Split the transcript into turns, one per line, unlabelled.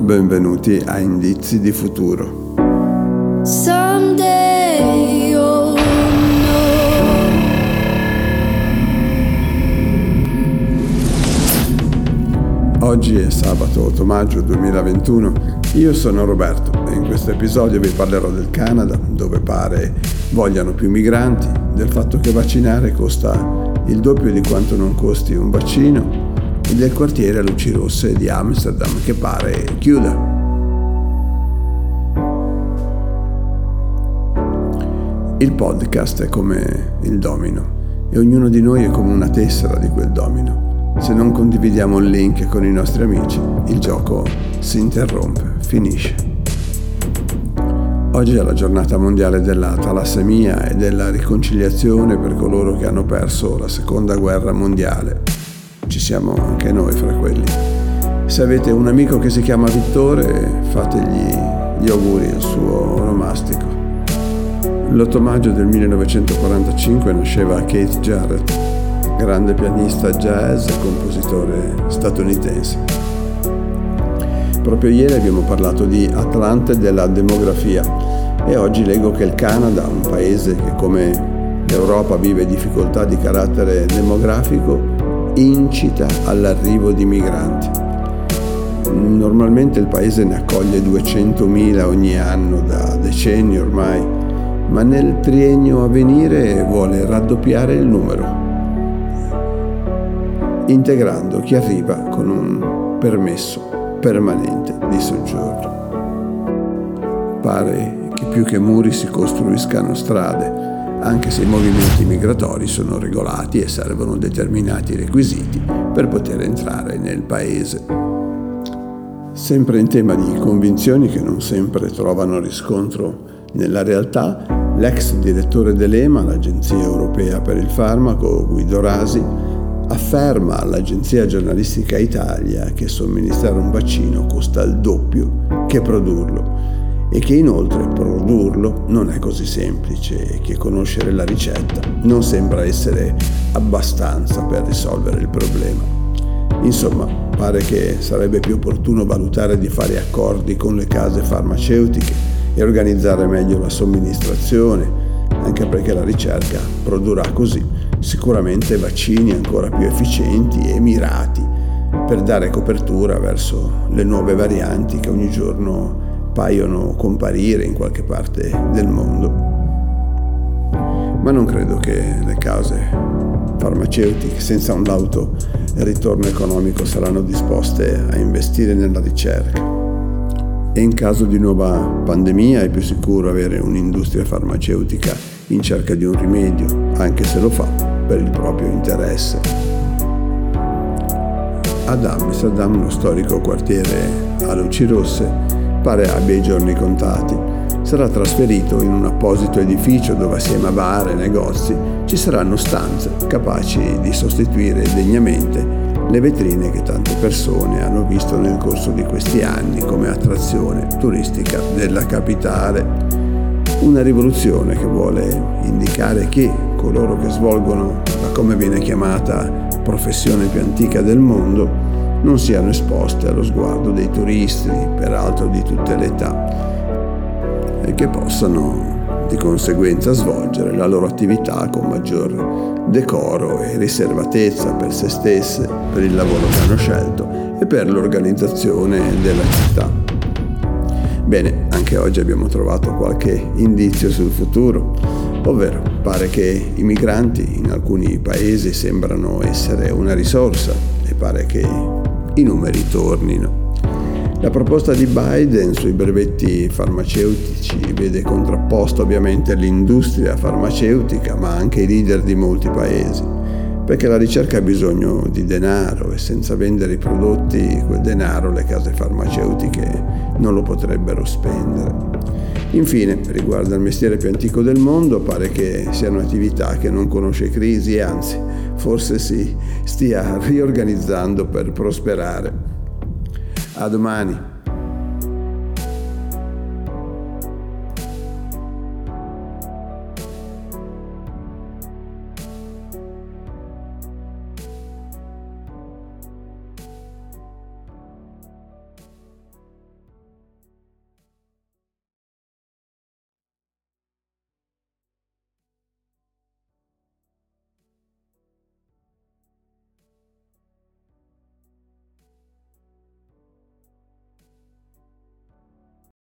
Benvenuti a Indizi di Futuro. Oggi è sabato 8 maggio 2021. Io sono Roberto e in questo episodio vi parlerò del Canada, dove pare vogliano più migranti, del fatto che vaccinare costa il doppio di quanto non costi un vaccino e del quartiere a luci rosse di Amsterdam che pare chiuda. Il podcast è come il domino e ognuno di noi è come una tessera di quel domino. Se non condividiamo il link con i nostri amici, il gioco si interrompe, finisce. Oggi è la giornata mondiale della talassemia e della riconciliazione per coloro che hanno perso la seconda guerra mondiale. Ci siamo anche noi fra quelli. Se avete un amico che si chiama Vittore, fategli gli auguri al suo onomastico. L'8 maggio del 1945 nasceva Keith Jarrett, grande pianista jazz e compositore statunitense. Proprio ieri abbiamo parlato di Atlante della demografia e oggi leggo che il Canada, un paese che come l'Europa vive difficoltà di carattere demografico, incita all'arrivo di migranti. Normalmente il paese ne accoglie 200.000 ogni anno da decenni ormai, ma nel triennio a venire vuole raddoppiare il numero integrando chi arriva con un permesso permanente di soggiorno. Pare che più che muri si costruiscano strade, anche se i movimenti migratori sono regolati e servono determinati requisiti per poter entrare nel paese. Sempre in tema di convinzioni che non sempre trovano riscontro nella realtà, l'ex direttore dell'EMA, l'Agenzia Europea per il Farmaco, Guido Rasi, afferma all'agenzia giornalistica Italia che somministrare un vaccino costa il doppio che produrlo e che inoltre produrlo non è così semplice e che conoscere la ricetta non sembra essere abbastanza per risolvere il problema. Insomma, pare che sarebbe più opportuno valutare di fare accordi con le case farmaceutiche e organizzare meglio la somministrazione, anche perché la ricerca produrrà così sicuramente vaccini ancora più efficienti e mirati per dare copertura verso le nuove varianti che ogni giorno paiono comparire in qualche parte del mondo. Ma non credo che le case farmaceutiche senza un lauto ritorno economico saranno disposte a investire nella ricerca. E in caso di nuova pandemia è più sicuro avere un'industria farmaceutica in cerca di un rimedio, anche se lo fa per il proprio interesse. Ad Amsterdam, lo storico quartiere a luci rosse, pare abbia i giorni contati. Sarà trasferito in un apposito edificio dove assieme a bar e negozi ci saranno stanze capaci di sostituire degnamente le vetrine che tante persone hanno visto nel corso di questi anni come attrazione turistica della capitale. Una rivoluzione che vuole indicare che coloro che svolgono la come viene chiamata professione più antica del mondo non siano esposte allo sguardo dei turisti, peraltro di tutte le età, e che possano di conseguenza svolgere la loro attività con maggior decoro e riservatezza per se stesse, per il lavoro che hanno scelto e per l'organizzazione della città. Bene, anche oggi abbiamo trovato qualche indizio sul futuro, ovvero pare che i migranti in alcuni paesi sembrano essere una risorsa e pare che i numeri tornino. La proposta di Biden sui brevetti farmaceutici vede contrapposta ovviamente l'industria farmaceutica, ma anche i leader di molti paesi perché la ricerca ha bisogno di denaro e senza vendere i prodotti quel denaro le case farmaceutiche non lo potrebbero spendere. Infine, riguardo al mestiere più antico del mondo, pare che sia un'attività che non conosce crisi e anzi forse si stia riorganizzando per prosperare. A domani.